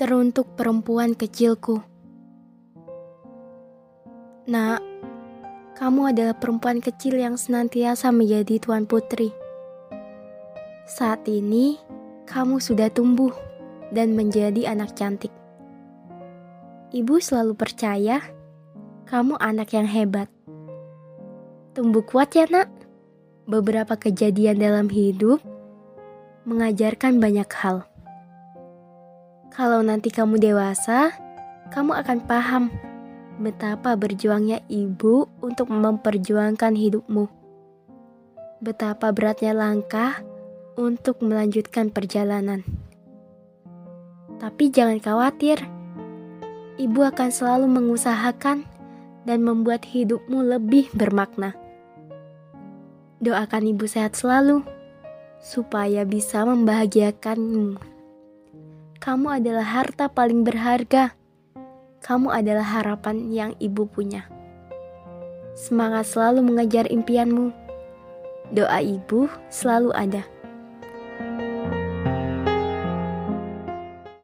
Teruntuk perempuan kecilku. Nak, kamu adalah perempuan kecil yang senantiasa menjadi tuan putri. Saat ini, kamu sudah tumbuh dan menjadi anak cantik. Ibu selalu percaya kamu anak yang hebat. Tumbuh kuat ya, Nak. Beberapa kejadian dalam hidup mengajarkan banyak hal. Kalau nanti kamu dewasa, kamu akan paham betapa berjuangnya ibu untuk memperjuangkan hidupmu. Betapa beratnya langkah untuk melanjutkan perjalanan. Tapi jangan khawatir, ibu akan selalu mengusahakan dan membuat hidupmu lebih bermakna. Doakan ibu sehat selalu, supaya bisa membahagiakanmu. Kamu adalah harta paling berharga. Kamu adalah harapan yang ibu punya. Semangat selalu mengejar impianmu. Doa ibu selalu ada.